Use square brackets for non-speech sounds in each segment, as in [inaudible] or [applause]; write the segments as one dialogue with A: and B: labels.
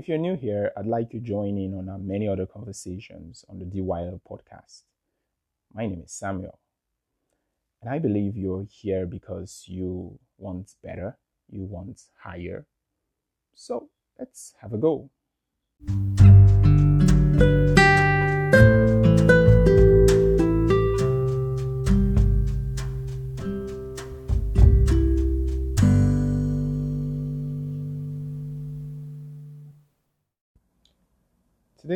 A: If you're new here, I'd like you to join in on our many other conversations on the DYL podcast. My name is Samuel, and I believe you're here because you want better, you want higher. So let's have a go.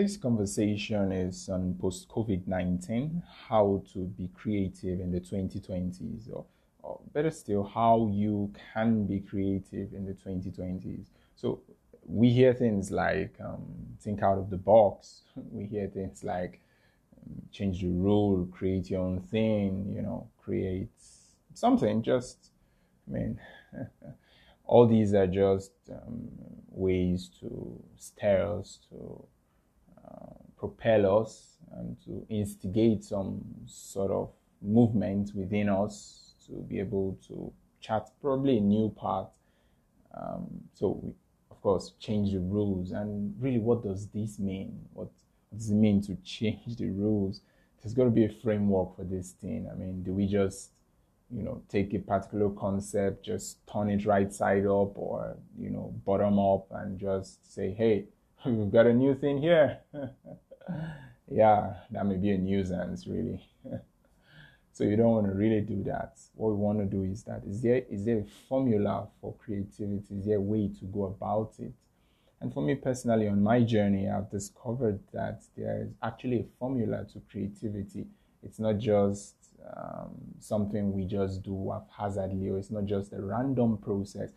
A: Today's conversation is on post COVID 19, how to be creative in the 2020s, or, or, better still, how you can be creative in the 2020s. So, we hear things like um, think out of the box, [laughs] we hear things like um, change the rule, create your own thing, you know, create something, just, I mean, [laughs] all these are just um, ways to stir us to propel us and to instigate some sort of movement within us to be able to chart probably a new path. Um, so we, of course, change the rules. And really, what does this mean? What, what does it mean to change the rules? There's got to be a framework for this thing. I mean, do we just, you know, take a particular concept, just turn it right side up, or you know, bottom up, and just say, hey, [laughs] we've got a new thing here. [laughs] yeah, that may be a nuisance, really. [laughs] so you don't want to really do that. What we want to do is that is there is there a formula for creativity? Is there a way to go about it? And for me personally, on my journey, I've discovered that there is actually a formula to creativity. It's not just um, something we just do haphazardly, or it's not just a random process.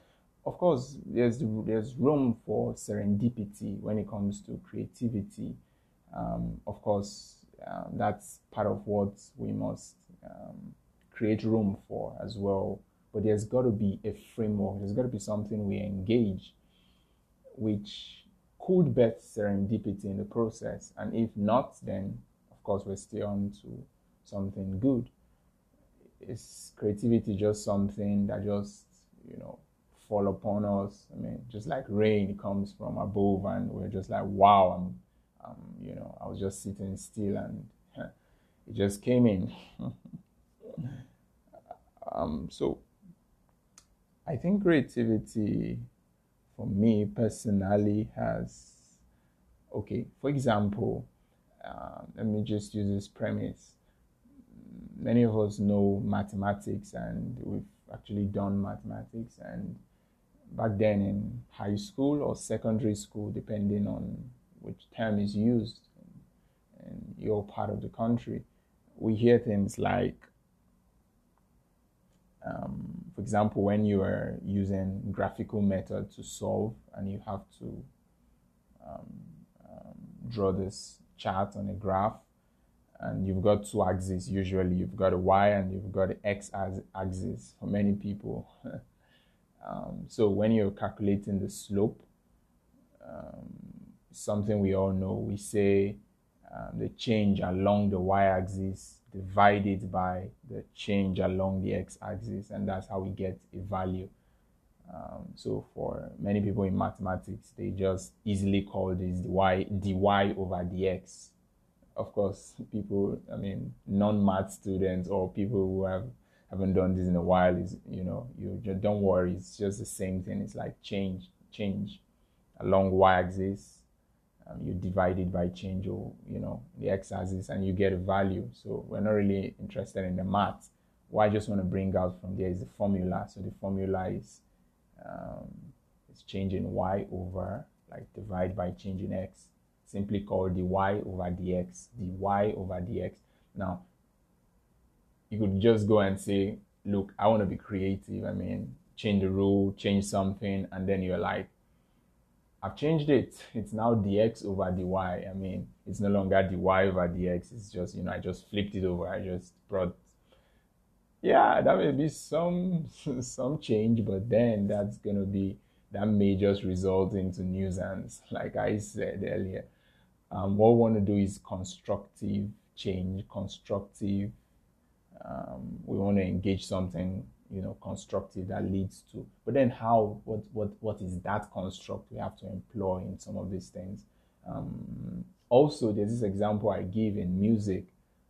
A: Of course, there's there's room for serendipity when it comes to creativity um, of course, um, that's part of what we must um, create room for as well. But there's got to be a framework, there's got to be something we engage, which could bet serendipity in the process. And if not, then of course we're still on to something good. Is creativity just something that just, you know, fall upon us? I mean, just like rain comes from above and we're just like, wow, I'm um, you know, I was just sitting still and [laughs] it just came in. [laughs] um, so I think creativity for me personally has, okay, for example, uh, let me just use this premise. Many of us know mathematics and we've actually done mathematics and back then in high school or secondary school, depending on which term is used in your part of the country, we hear things like, um, for example, when you are using graphical method to solve and you have to um, um, draw this chart on a graph and you've got two axes usually you've got a y and you've got an x axis for many people. [laughs] Um, so when you're calculating the slope um, something we all know. We say um, the change along the y-axis divided by the change along the x-axis, and that's how we get a value. Um, so for many people in mathematics, they just easily call this y dy over dx. Of course, people, I mean, non-math students or people who have haven't done this in a while is, you know, you just don't worry. It's just the same thing. It's like change, change along y-axis um, you divide it by change or you know the x-axis and you get a value. So we're not really interested in the math. What i just want to bring out from there is the formula. So the formula is um, it's changing y over like divide by changing x. Simply called dy over dx dy over dx now you could just go and say look i want to be creative. I mean change the rule change something and then you're like I've changed it. It's now dx over dy. I mean, it's no longer dy over dx. It's just, you know, I just flipped it over. I just brought, yeah, that may be some [laughs] some change, but then that's gonna be that may just result into nuisance, [laughs] like I said earlier. Um, what we want to do is constructive change, constructive. Um, we want to engage something you know constructive that leads to but then how what what what is that construct we have to employ in some of these things? Um, also there's this example i give in music.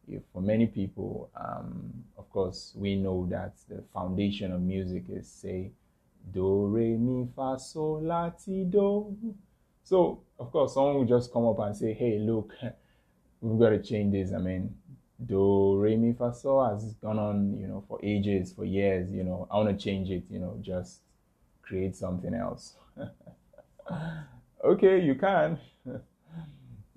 A: If for many people um, of course we know that the foundation of music is say do re mi fa sol la ti do. So of course someone will just come up and say hey look [laughs] we've got to change this i mean do re mi fa sol has gone on you know for ages for years you know. I want to change it you know just create something else. [laughs] Okay you can. [laughs]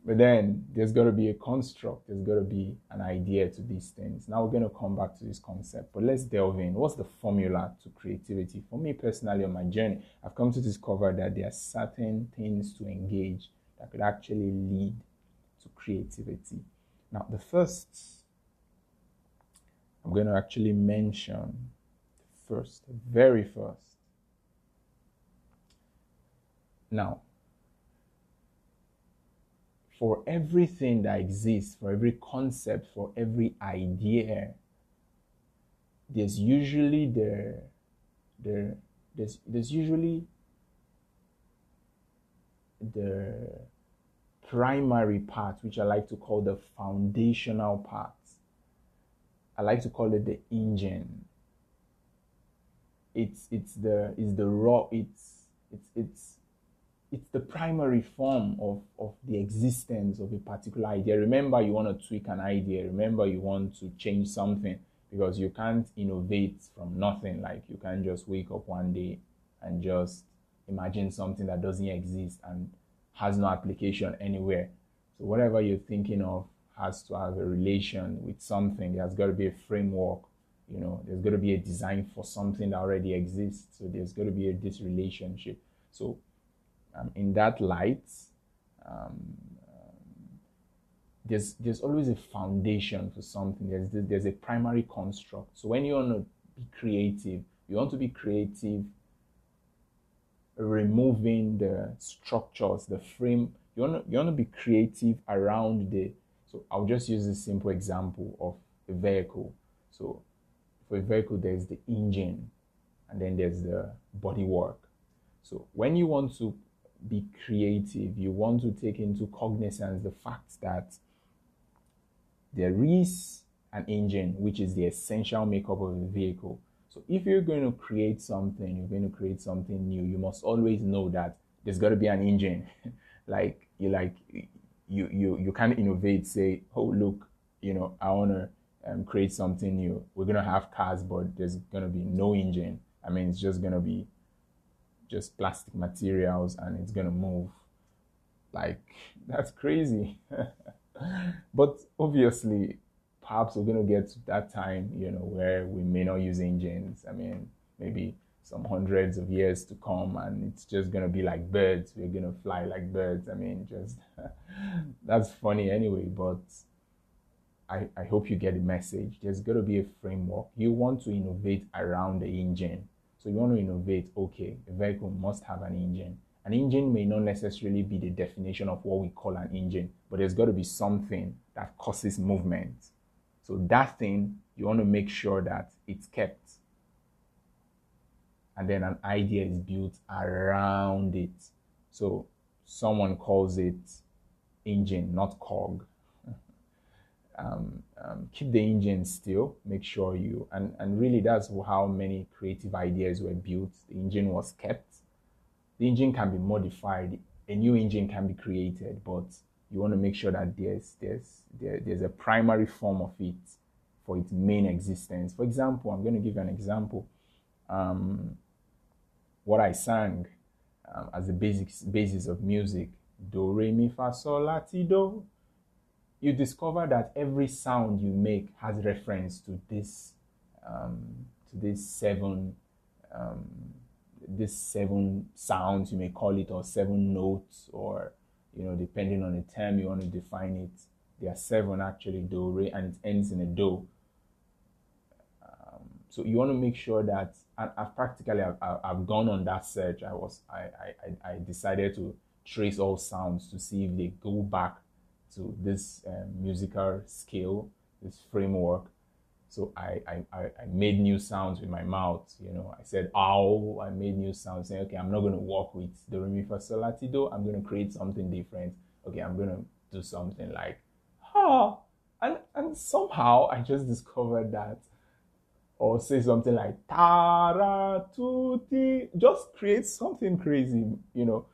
A: But then there's got to be a construct there's got to be an idea to these things. Now we're going to come back to this concept but let's delve in. What's the formula to creativity? For me personally on my journey i've come to discover that there are certain things to engage that could actually lead to creativity now, the first, I'm going to actually mention first, very first. Now, for everything that exists, for every concept, for every idea, there's usually the, the there's, there's usually the primary part, which I like to call the foundational part. I like to call it the engine. It's it's the it's the raw it's it's it's it's the primary form of, of the existence of a particular idea. Remember, you want to tweak an idea. Remember, you want to change something because you can't innovate from nothing. Like, you can't just wake up one day and just imagine something that doesn't exist and has no application anywhere. So whatever you're thinking of has to have a relation with something. There's got to be a framework. You know, there's got to be a design for something that already exists. So there's got to be a this relationship. So um, in that light, um, um, there's there's always a foundation for something. There's there's a primary construct. So when you want to be creative, you want to be creative removing the structures, the frame. You want to, you want to be creative around the. So I'll just use a simple example of a vehicle. So for a vehicle, there's the engine, and then there's the bodywork. So when you want to be creative, you want to take into cognizance the fact that there is an engine, which is the essential makeup of a vehicle. So if you're going to create something, you're going to create something new, you must always know that there's got to be an engine. [laughs] like you like you you you can't innovate. Say, oh look, you know, I want to um, create something new. We're gonna have cars, but there's gonna be no engine. I mean, it's just gonna be just plastic materials, and it's gonna move. Like [laughs] that's crazy. [laughs] but obviously, perhaps we're going to get to that time, you know, where we may not use engines. I mean, maybe some hundreds of years to come and it's just going to be like birds. We're going to fly like birds. I mean, just [laughs] that's funny anyway, but I, I hope you get the message. There's got to be a framework. You want to innovate around the engine. So you want to innovate, okay, a vehicle must have an engine. An engine may not necessarily be the definition of what we call an engine, but there's got to be something that causes movement so that thing, you want to make sure that it's kept. And then an idea is built around it. So someone calls it engine, not cog. [laughs] um, um, keep the engine still. Make sure you, and, and really that's how many creative ideas were built. The engine was kept. The engine can be modified. A new engine can be created, but you want to make sure that there's there's there, there's a primary form of it for its main existence. For example, I'm going to give you an example. Um, what I sang um, as the basics basis of music, do re mi fa sol la ti do. You discover that every sound you make has reference to this um, to this seven um, this seven sounds you may call it or seven notes or you know, depending on the term you want to define it. There are seven actually, do, re, and it ends in a do. Um, so you want to make sure that, and I've practically, I've, I've gone on that search. I was, I, I, I decided to trace all sounds to see if they go back to this um, musical scale, this framework. So I, I, I made new sounds with my mouth. You know, I said ow. I made new sounds saying, okay, I'm not going to work with the re mi fa sol la ti do. I'm going to create something different. Okay, I'm going to do something like ha. And and somehow I just discovered that, or say something like tara tuti. Just create something crazy. You know,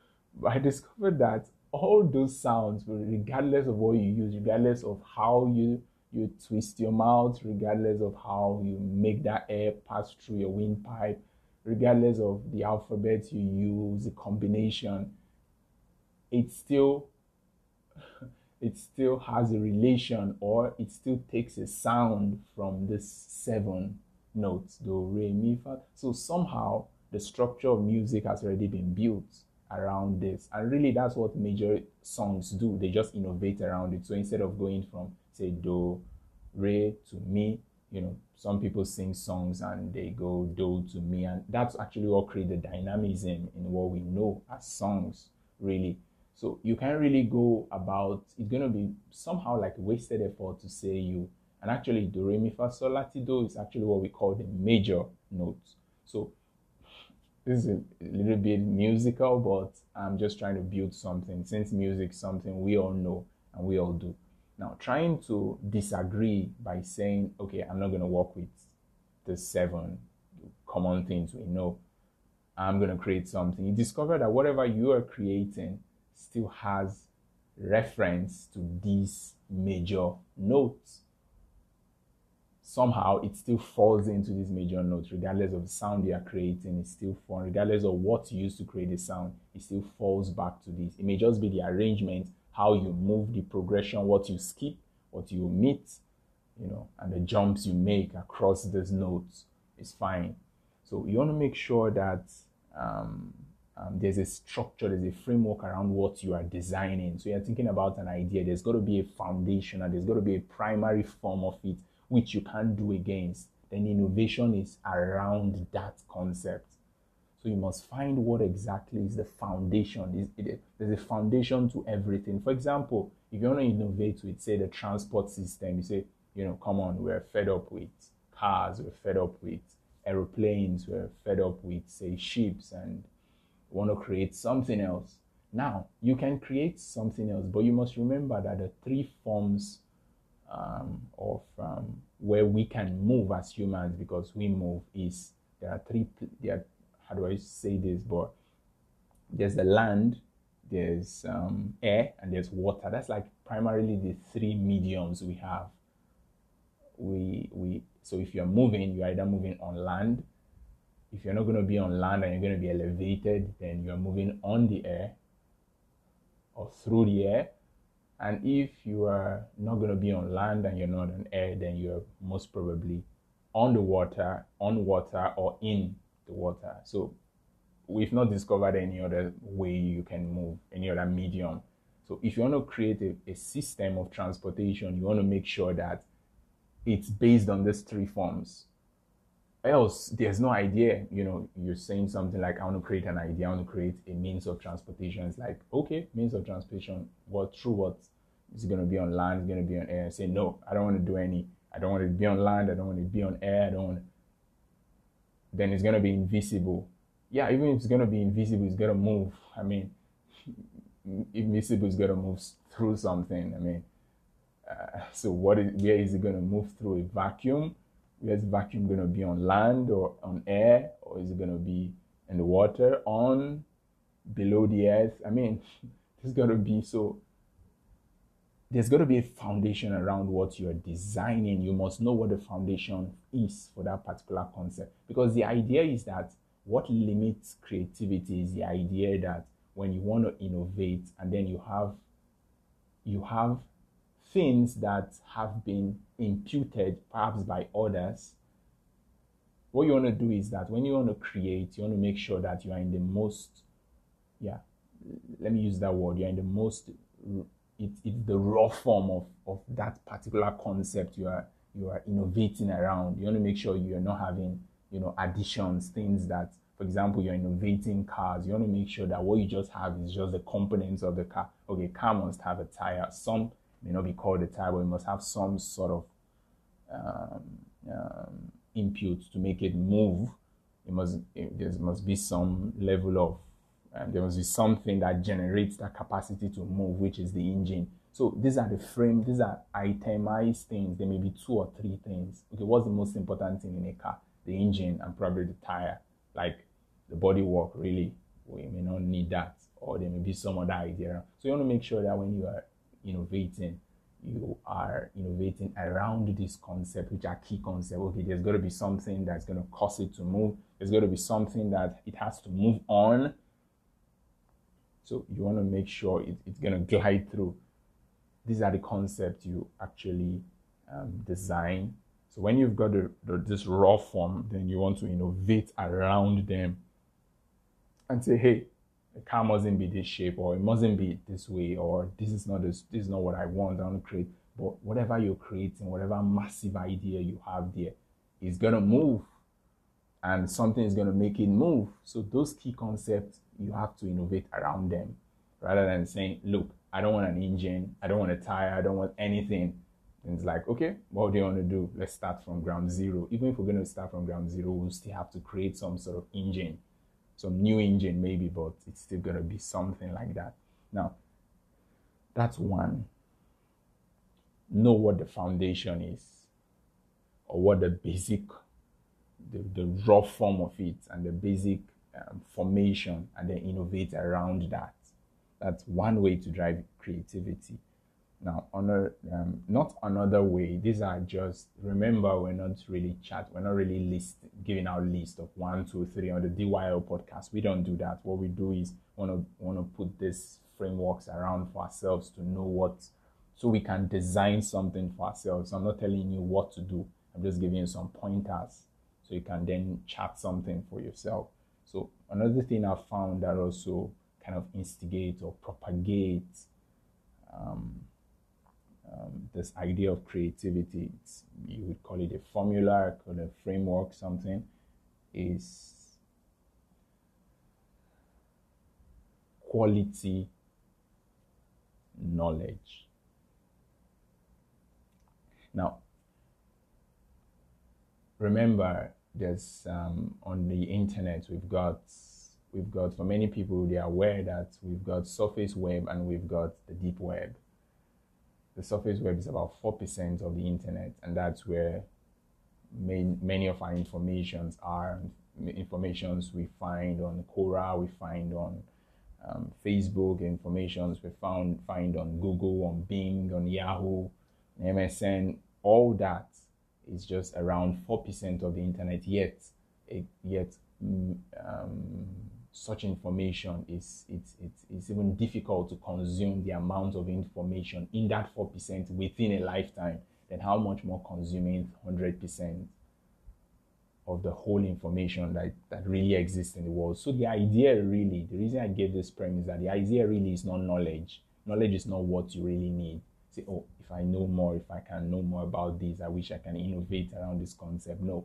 A: I discovered that all those sounds, regardless of what you use, regardless of how you you twist your mouth, regardless of how you make that air pass through your windpipe, regardless of the alphabet you use, the combination, it still [laughs] it still has a relation or it still takes a sound from this seven notes. Do re mi fa. So somehow the structure of music has already been built around this. And really that's what major songs do. They just innovate around it. So instead of going from say do, re to mi. You know, some people sing songs and they go do to me, and that's actually what creates the dynamism in what we know as songs, really. So you can't really go about it's gonna be somehow like wasted effort to say you and actually do re mi fa sol la ti do is actually what we call the major notes. So this is a little bit musical, but I'm just trying to build something. Since music something we all know and we all do. Now, trying to disagree by saying, okay, I'm not going to work with the seven common things we know. I'm going to create something. You discover that whatever you are creating still has reference to these major notes. Somehow it still falls into these major notes, regardless of the sound you are creating, it still falls, regardless of what you use to create the sound, it still falls back to this. It may just be the arrangement how you move the progression, what you skip, what you omit, you know, and the jumps you make across these notes is fine. So you want to make sure that um, um, there's a structure, there's a framework around what you are designing. So you're thinking about an idea, there's got to be a foundation and there's got to be a primary form of it which you can't do against. Then innovation is around that concept. So you must find what exactly is the foundation. There's a foundation to everything. For example, if you want to innovate with, say, the transport system, you say, you know, come on, we're fed up with cars, we're fed up with aeroplanes, we're fed up with, say, ships, and want to create something else. Now, you can create something else, but you must remember that the three forms um, of um, where we can move as humans, because we move, is there are three there are how do I say this? But there's the land, there's um, air, and there's water. That's like primarily the three mediums we have. We we so if you're moving, you're either moving on land. If you're not going to be on land and you're going to be elevated, then you're moving on the air or through the air. And if you are not going to be on land and you're not on air, then you're most probably on the water, on water, or in the water. So we've not discovered any other way you can move, any other medium. So if you want to create a, a system of transportation, you want to make sure that it's based on these three forms. Else, there's no idea. You know, you're saying something like, I want to create an idea, I want to create a means of transportation. It's like, okay, means of transportation. What through what? Is it going to be on land? Is it going to be on air? say, no, I don't want to do any. I don't want to be on land. I don't want to be on air. I don't want to then it's gonna be invisible. Yeah, even if it's gonna be invisible, it's gonna move. I mean, [laughs] invisible is gonna move through something. I mean, uh, so what is where is it gonna move through a vacuum? Where's vacuum gonna be on land or on air, or is it gonna be in the water, on below the earth? I mean, [laughs] there's gonna be so there's got to be a foundation around what you're designing. You must know what the foundation is for that particular concept. Because the idea is that what limits creativity is the idea that when you want to innovate and then you have you have things that have been imputed perhaps by others what you want to do is that when you want to create you want to make sure that you are in the most yeah let me use that word you're in the most it, it's the raw form of, of that particular concept you are you are innovating around. You want to make sure you're not having, you know, additions, things that, for example, you're innovating cars. You want to make sure that what you just have is just the components of the car. Okay, car must have a tire. Some may not be called a tire, but it must have some sort of um, um, input to make it move, it must it, there must be some level of um, there must be something that generates that capacity to move, which is the engine. So these are the frame, these are itemized things. There may be two or three things. Okay, what's the most important thing in a car? The engine and probably the tire. Like the body work, really, we may not need that, or there may be some other idea. So you want to make sure that when you are innovating, you are innovating around this concept, which are key concepts. Okay, there's got to be something that's going to cause it to move. There's got to be something that it has to move on. So you want to make sure it, it's going to glide through. These are the concepts you actually um, design. So when you've got the, the, this raw form, then you want to innovate around them and say, hey, the car mustn't be this shape or it mustn't be this way or this is not this, this is not what I want, I want to create. But whatever you're creating, whatever massive idea you have there is gonna move and something is gonna make it move. So those key concepts you have to innovate around them rather than saying, look, I don't want an engine, I don't want a tire, I don't want anything. And it's like, okay, what do you want to do? Let's start from ground zero. Even if we're going to start from ground zero, we'll still have to create some sort of engine some new engine maybe, but it's still gonna be something like that. Now, that's one. Know what the foundation is, or what the basic, the, the raw form of it, and the basic um, formation, and then innovate around that. That's one way to drive creativity. Now, on a, um, not another way. These are just remember we're not really chat. We're not really list giving out list of one, two, three on the DYL podcast. We don't do that. What we do is want to want to put these frameworks around for ourselves to know what, so we can design something for ourselves. I'm not telling you what to do. I'm just giving you some pointers so you can then chat something for yourself. So another thing I found that also kind of instigate or propagate. Um, um, this idea of creativity, you would call it a formula, call it a framework, something, is quality knowledge. Now, remember, there's um, on the internet we've got we've got for many people they are aware that we've got surface web and we've got the deep web the surface web is about 4% of the internet, and that's where main, many of our informations are. Informations we find on Quora, we find on um, Facebook, informations we found find on Google, on Bing, on Yahoo, MSN. All that is just around 4% of the internet. Yet, yet mm, um, such information is it's, it's, it's even difficult to consume the amount of information in that 4% within a lifetime then how much more consuming 100% of the whole information that, that really exists in the world so the idea really the reason i gave this premise that the idea really is not knowledge knowledge is not what you really need say oh if i know more if i can know more about this i wish i can innovate around this concept no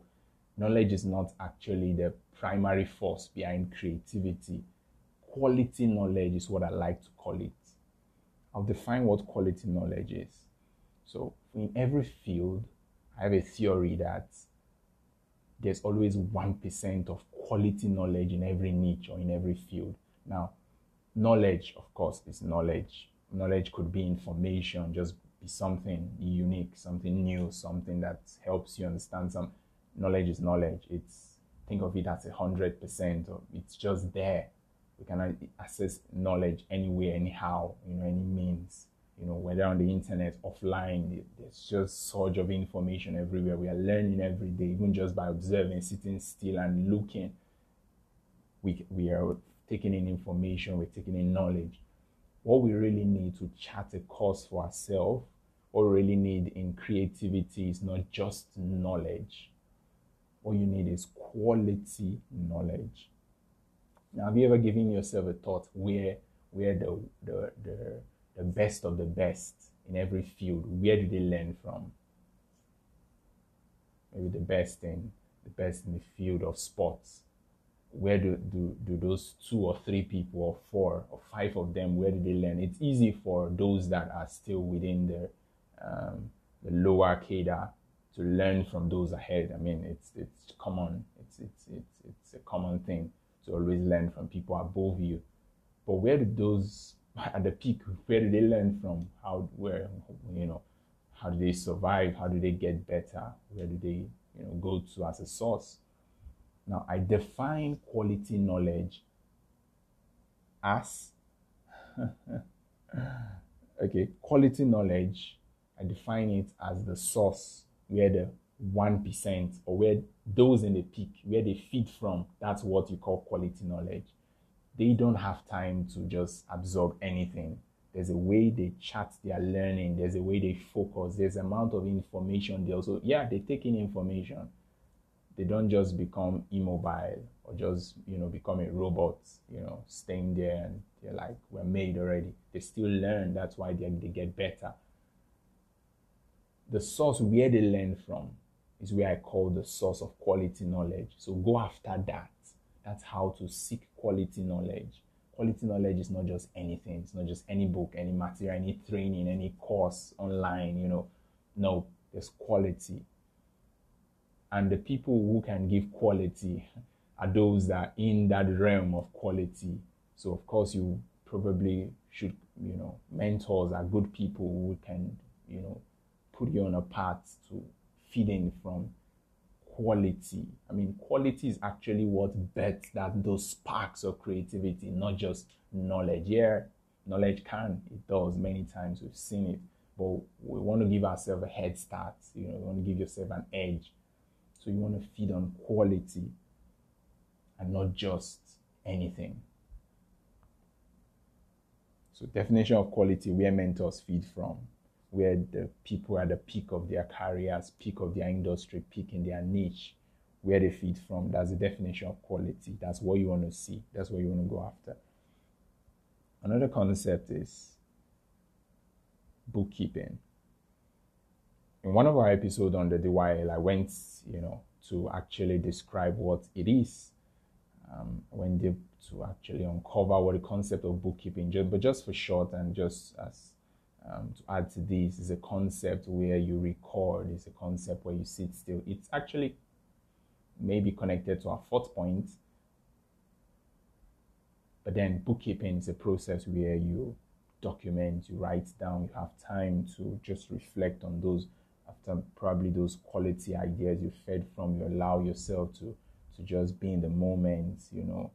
A: knowledge is not actually the primary force behind creativity. Quality knowledge is what I like to call it. I'll define what quality knowledge is. So, in every field, I have a theory that there's always 1% of quality knowledge in every niche or in every field. Now, knowledge, of course, is knowledge. Knowledge could be information, just be something unique, something new, something that helps you understand some knowledge is knowledge. It's think of it as a hundred percent. or It's just there. We can access knowledge anywhere, anyhow. You know, any means. You know, whether on the internet, offline, there's just surge of information everywhere. We are learning every day, even just by observing, sitting still and looking. We we are taking in information. We're taking in knowledge. What we really need to chart a course for ourselves what we really need in creativity is not just knowledge, what you need is quality knowledge. Now, have you ever given yourself a thought where where the, the, the, the best of the best in every field, where do they learn from? Maybe the best in the best in the field of sports. Where do, do, do those two or three people or four or five of them, where do they learn? It's easy for those that are still within the, um, the lower cadre to learn from those ahead. I mean, it's it's common. It's it's it's it's a common thing to always learn from people above you. But where did those [laughs] at the peak? Where did they learn from? How where you know? How do they survive? How do they get better? Where do they you know go to as a source? Now I define quality knowledge as [laughs] okay quality knowledge. I define it as the source where the 1% or where those in the peak, where they feed from, that's what you call quality knowledge. They don't have time to just absorb anything. There's a way they chat their learning, there's a way they focus, there's amount of information they also, yeah, they take in information. They don't just become immobile or just, you know, become a robot, you know, staying there and they're like, we're made already. They still learn. That's why they, they get better the source where they learn from is where I call the source of quality knowledge. So go after that. That's how to seek quality knowledge. Quality knowledge is not just anything. It's not just any book, any material, any training, any course online, you know. No, there's quality. And the people who can give quality are those that are in that realm of quality. So of course you probably should, you know, mentors are good people who can, you know, put you on a path to feeding from quality. I mean, quality is actually what bets that those sparks of creativity, not just knowledge. Yeah, knowledge can, it does many times. We've seen it. But we want to give ourselves a head start. You know, you want to give yourself an edge. So you want to feed on quality and not just anything. So definition of quality, where mentors feed from where the people at the peak of their careers, peak of their industry, peak in their niche, where they feed from. That's the definition of quality. That's what you want to see. That's what you want to go after. Another concept is bookkeeping. In one of our episodes on the DYL, I went, you know, to actually describe what it is. Um, I went deep to actually uncover what the concept of bookkeeping, just, but just for short and just as um, to add to this is a concept where you record, it's a concept where you sit still. It's actually maybe connected to our fourth point. But then bookkeeping is a process where you document, you write down, you have time to just reflect on those after probably those quality ideas you fed from, you allow yourself to to just be in the moment, you know,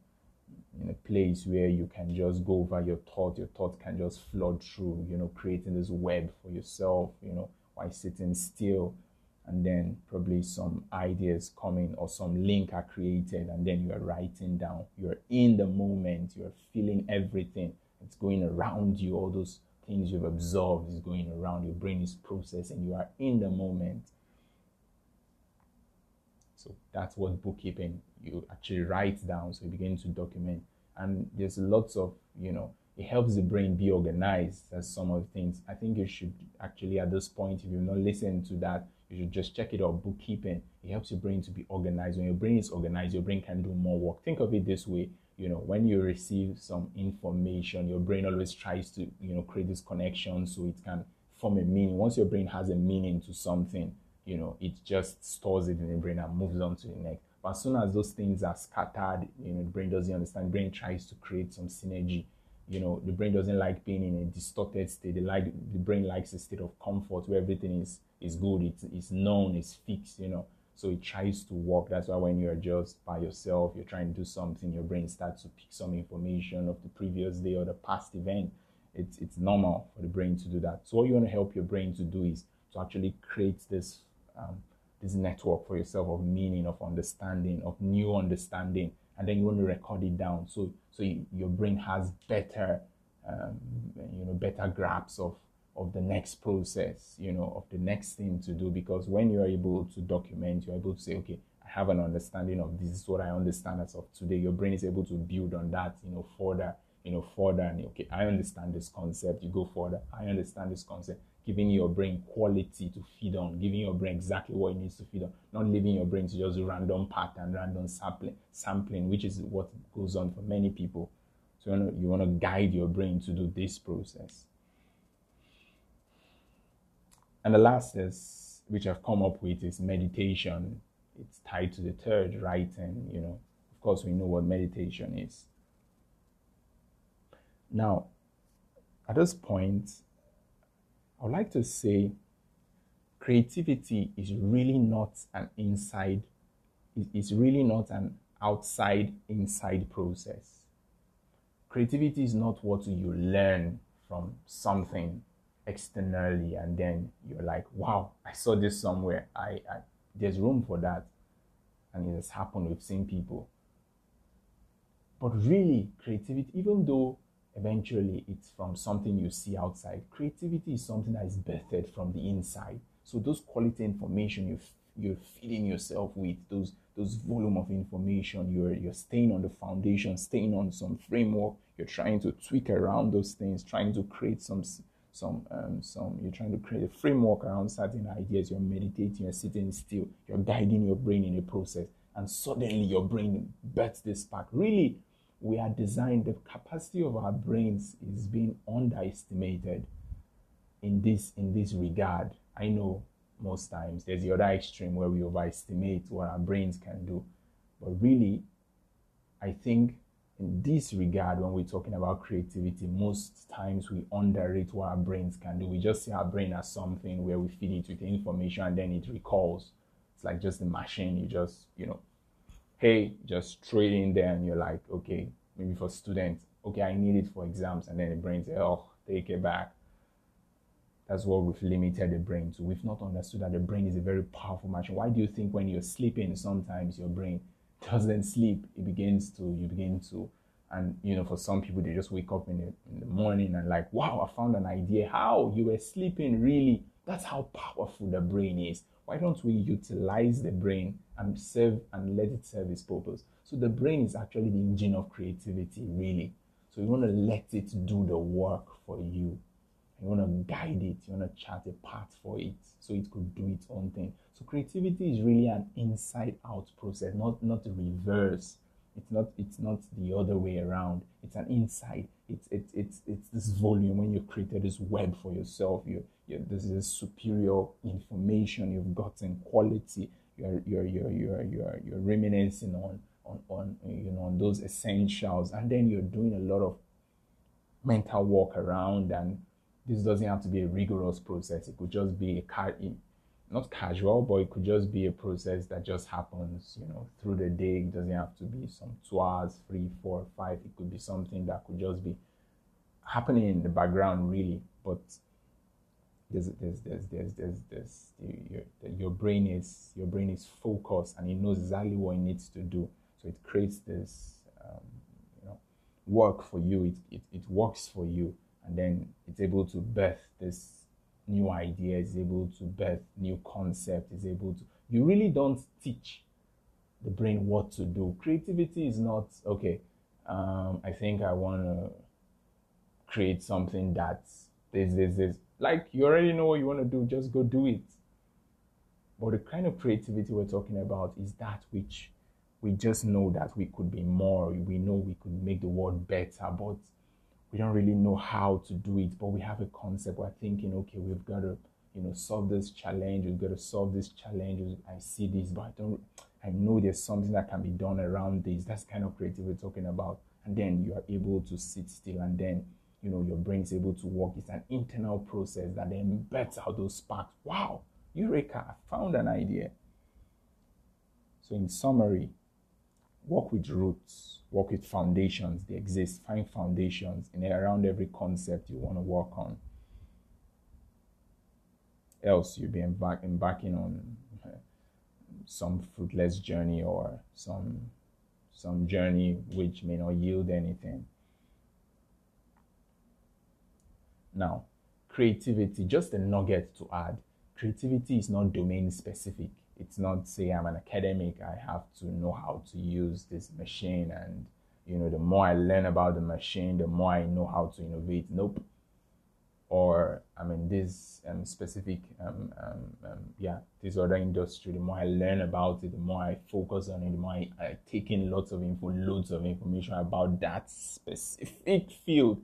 A: in a place where you can just go over your thought, your thought can just flood through, you know, creating this web for yourself, you know, while sitting still. And then probably some ideas coming or some link are created, and then you are writing down. You're in the moment, you're feeling everything. It's going around you, all those things you've absorbed is going around. Your brain is processing, you are in the moment. So that's what bookkeeping you actually write down. So you begin to document. And there's lots of, you know, it helps the brain be organized as some of the things. I think you should actually at this point, if you've not listened to that, you should just check it out. Bookkeeping. It helps your brain to be organized. When your brain is organized, your brain can do more work. Think of it this way. You know, when you receive some information, your brain always tries to, you know, create this connection so it can form a meaning. Once your brain has a meaning to something, you know, it just stores it in the brain and moves on to the next. But as soon as those things are scattered, you know, the brain doesn't understand. The brain tries to create some synergy. You know, the brain doesn't like being in a distorted state. The, like, the brain likes a state of comfort where everything is, is good, it's, it's known, it's fixed, you know. So it tries to work. That's why when you're just by yourself, you're trying to do something, your brain starts to pick some information of the previous day or the past event. It's, it's normal for the brain to do that. So what you want to help your brain to do is to actually create this um, this network for yourself of meaning, of understanding, of new understanding, and then you want to record it down so so you, your brain has better um, you know better grasp of of the next process, you know, of the next thing to do. Because when you're able to document, you're able to say, okay, I have an understanding of this is what I understand as of today. Your brain is able to build on that, you know, further, you know, further. And okay, I understand this concept. You go further. I understand this concept giving your brain quality to feed on, giving your brain exactly what it needs to feed on, not leaving your brain to just random pattern, random sampling, sampling, which is what goes on for many people. So you want to guide your brain to do this process. And the last is which I've come up with is meditation. It's tied to the third, writing, you know. Of course, we know what meditation is. Now, at this point, I would like to say creativity is really not an inside, it's really not an outside inside process. Creativity is not what you learn from something externally and then you're like, wow, I saw this somewhere. I, I there's room for that. And it has happened. We've seen people. But really, creativity, even though eventually it's from something you see outside, creativity is something that is birthed from the inside. So those quality information you you're feeding yourself with those those volume of information you're you're staying on the foundation staying on some framework you're trying to tweak around those things trying to create some some um, some you're trying to create a framework around certain ideas you're meditating you're sitting still you're guiding your brain in a process and suddenly your brain bets this spark. Really we are designed the capacity of our brains is being underestimated in this in this regard. I know most times there's the other extreme where we overestimate what our brains can do but really i think in this regard, when we're talking about creativity, most times we underrate what our brains can do. We just see our brain as something where we feed it with information and then it recalls. It's like just a machine. You just, you know, hey, just it in there and you're like, okay, maybe for students, okay, I need it for exams. And then the brain says, oh, take it back. That's what we've limited the brain to. We've not understood that the brain is a very powerful machine. Why do you think when you're sleeping, sometimes your brain doesn't sleep, it begins to, you begin to, and you know, for some people, they just wake up in the, in the morning and like, wow, I found an idea. How? You were sleeping, really? That's how powerful the brain is. Why don't we utilize the brain and serve and let it serve its purpose? So the brain is actually the engine of creativity, really. So you want to let it do the work for you. You want to guide it. You want to chart a path for it so it could do its own thing. So creativity is really an inside out process, not not the reverse. It's not it's not the other way around. It's an inside. It's it's it's it's this volume when you created this web for yourself. You you this is superior information you've gotten quality. You're you're you're you're you're, you're reminiscing on on on you know on those essentials, and then you're doing a lot of mental work around and this doesn't have to be a rigorous process. It could just be a not casual, but it could just be a process that just happens, you know, through the day. It doesn't have to be some two hours, three, four, five. It could be something that could just be happening in the background, really. But there's there's there's there's there's, there's your, your brain is your brain is focused and it knows exactly what it needs to do. So it creates this, um, you know, work for you. It, it it works for you and then it's able to birth this new ideas, is able to birth new concept, is able to. You really don't teach the brain what to do. Creativity is not okay. Um, I think I want to create something that's this, this, this. Like you already know what you want to do, just go do it. But the kind of creativity we're talking about is that which we just know that we could be more. We know we could make the world better, but we don't really know how to do it, but we have a concept. We're thinking, okay, we've got to, you know, solve this challenge. We've got to solve this challenge. I see this, but I don't. I know there's something that can be done around this. That's kind of creative we're talking about. And then you are able to sit still, and then you know your brain is able to work. It's an internal process that then bets out those sparks. Wow, eureka! I found an idea. So, in summary, work with roots, work with foundations. They exist. Find foundations in around every concept you want to work on. Else, you'll be embark- embarking on uh, some fruitless journey or some some journey which may not yield anything. Now, creativity, just a nugget to add. Creativity is not domain specific it's not say I'm an academic, I have to know how to use this machine and you know the more I learn about the machine, the more I know how to innovate. Nope. Or I mean this um, specific um, um, um, yeah this other industry. The more I learn about it, the more I focus on it, the more I, I take in lots of info, loads of information about that specific field.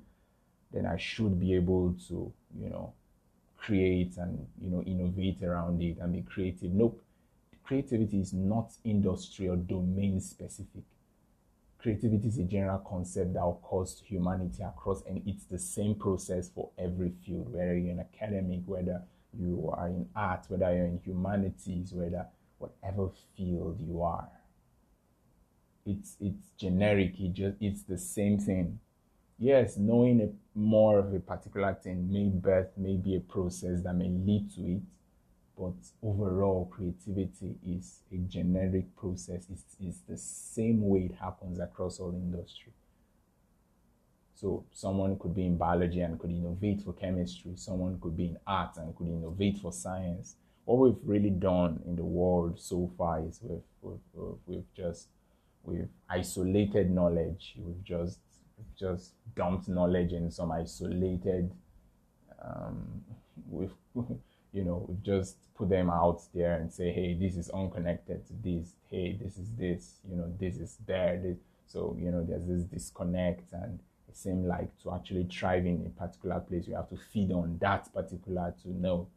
A: Then I should be able to you know create and you know innovate around it and be creative. Nope. Creativity is not industry or domain specific. Creativity is a general concept that occurs to humanity across, and it's the same process for every field, whether you're in academic, whether you are in art, whether you're in humanities, whether whatever field you are. It's it's generic. It just it's the same thing. Yes, knowing a, more of a particular thing may birth may be a process that may lead to it, but overall creativity is a generic process. It's, it's the same way it happens across all industry. So someone could be in biology and could innovate for chemistry. Someone could be in art and could innovate for science. What we've really done in the world so far is we've, we've, we've just we've isolated knowledge. We've just we've just dumped knowledge in some isolated. Um, we've you know just put them out there and say, hey, this is unconnected to this. Hey, this is this. You know, this is there. This. So you know, there's this disconnect and it seems like to actually thrive in a particular place, you have to feed on that particular to know.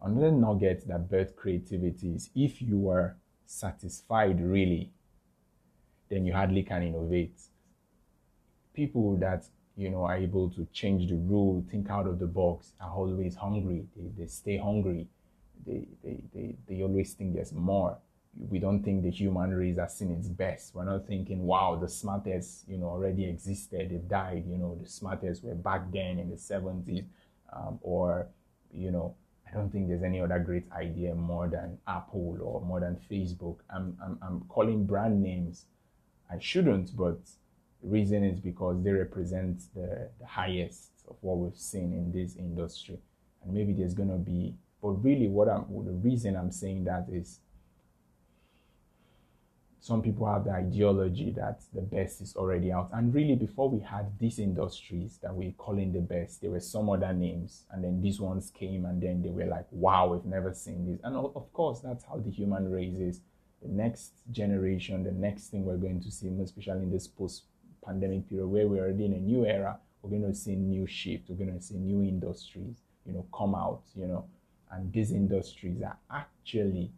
A: Another nugget that birth creativity is if you are satisfied really, then you hardly can innovate. People that you know are able to change the rule, think out of the box, are always hungry. They, they stay hungry. They, they, they, they always think there's more we don't think the human race has seen its best. We're not thinking, wow, the smartest, you know, already existed, they've died, you know, the smartest were back then in the 70s. Um, or, you know, I don't think there's any other great idea more than Apple or more than Facebook. I'm, I'm, I'm calling brand names. I shouldn't, but reason is because they represent the, the highest of what we've seen in this industry. And maybe there's going to be, but really, what I'm, the reason I'm saying that is some people have the ideology that the best is already out. And really, before we had these industries that we're calling the best, there were some other names. And then these ones came, and then they were like, wow, we've never seen this. And of course, that's how the human race is. The next generation, the next thing we're going to see, especially in this post pandemic period where we're already in a new era, we're going to see new shift, we're going to see new industries, you know, come out, you know. And these industries are actually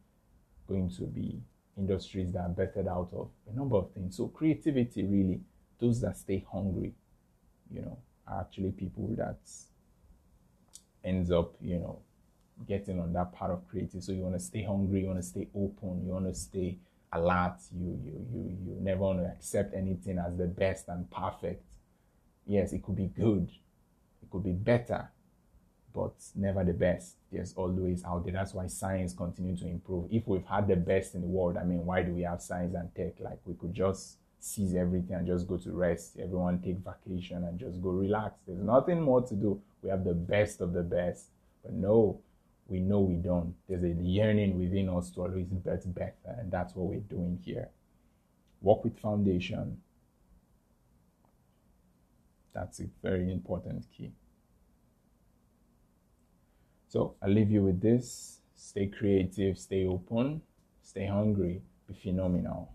A: going to be industries that are bettered out of a number of things. So creativity really, those that stay hungry, you know, are actually people that ends up, you know, getting on that part of creative. So you want to stay hungry, you want to stay open, you want to stay alert, you you you you never want to accept anything as the best and perfect. Yes, it could be good, it could be better, but never the best. There's always out there. That's why science continues to improve. If we've had the best in the world, I mean, why do we have science and tech? Like we could just seize everything and just go to rest. Everyone take vacation and just go relax. There's nothing more to do. We have the best of the best. But no, we know we don't. There's a yearning within us to always bet better, and that's what we're doing here. Work with foundation. That's a very important key. So I leave you with this. Stay creative, stay open, stay hungry, be phenomenal.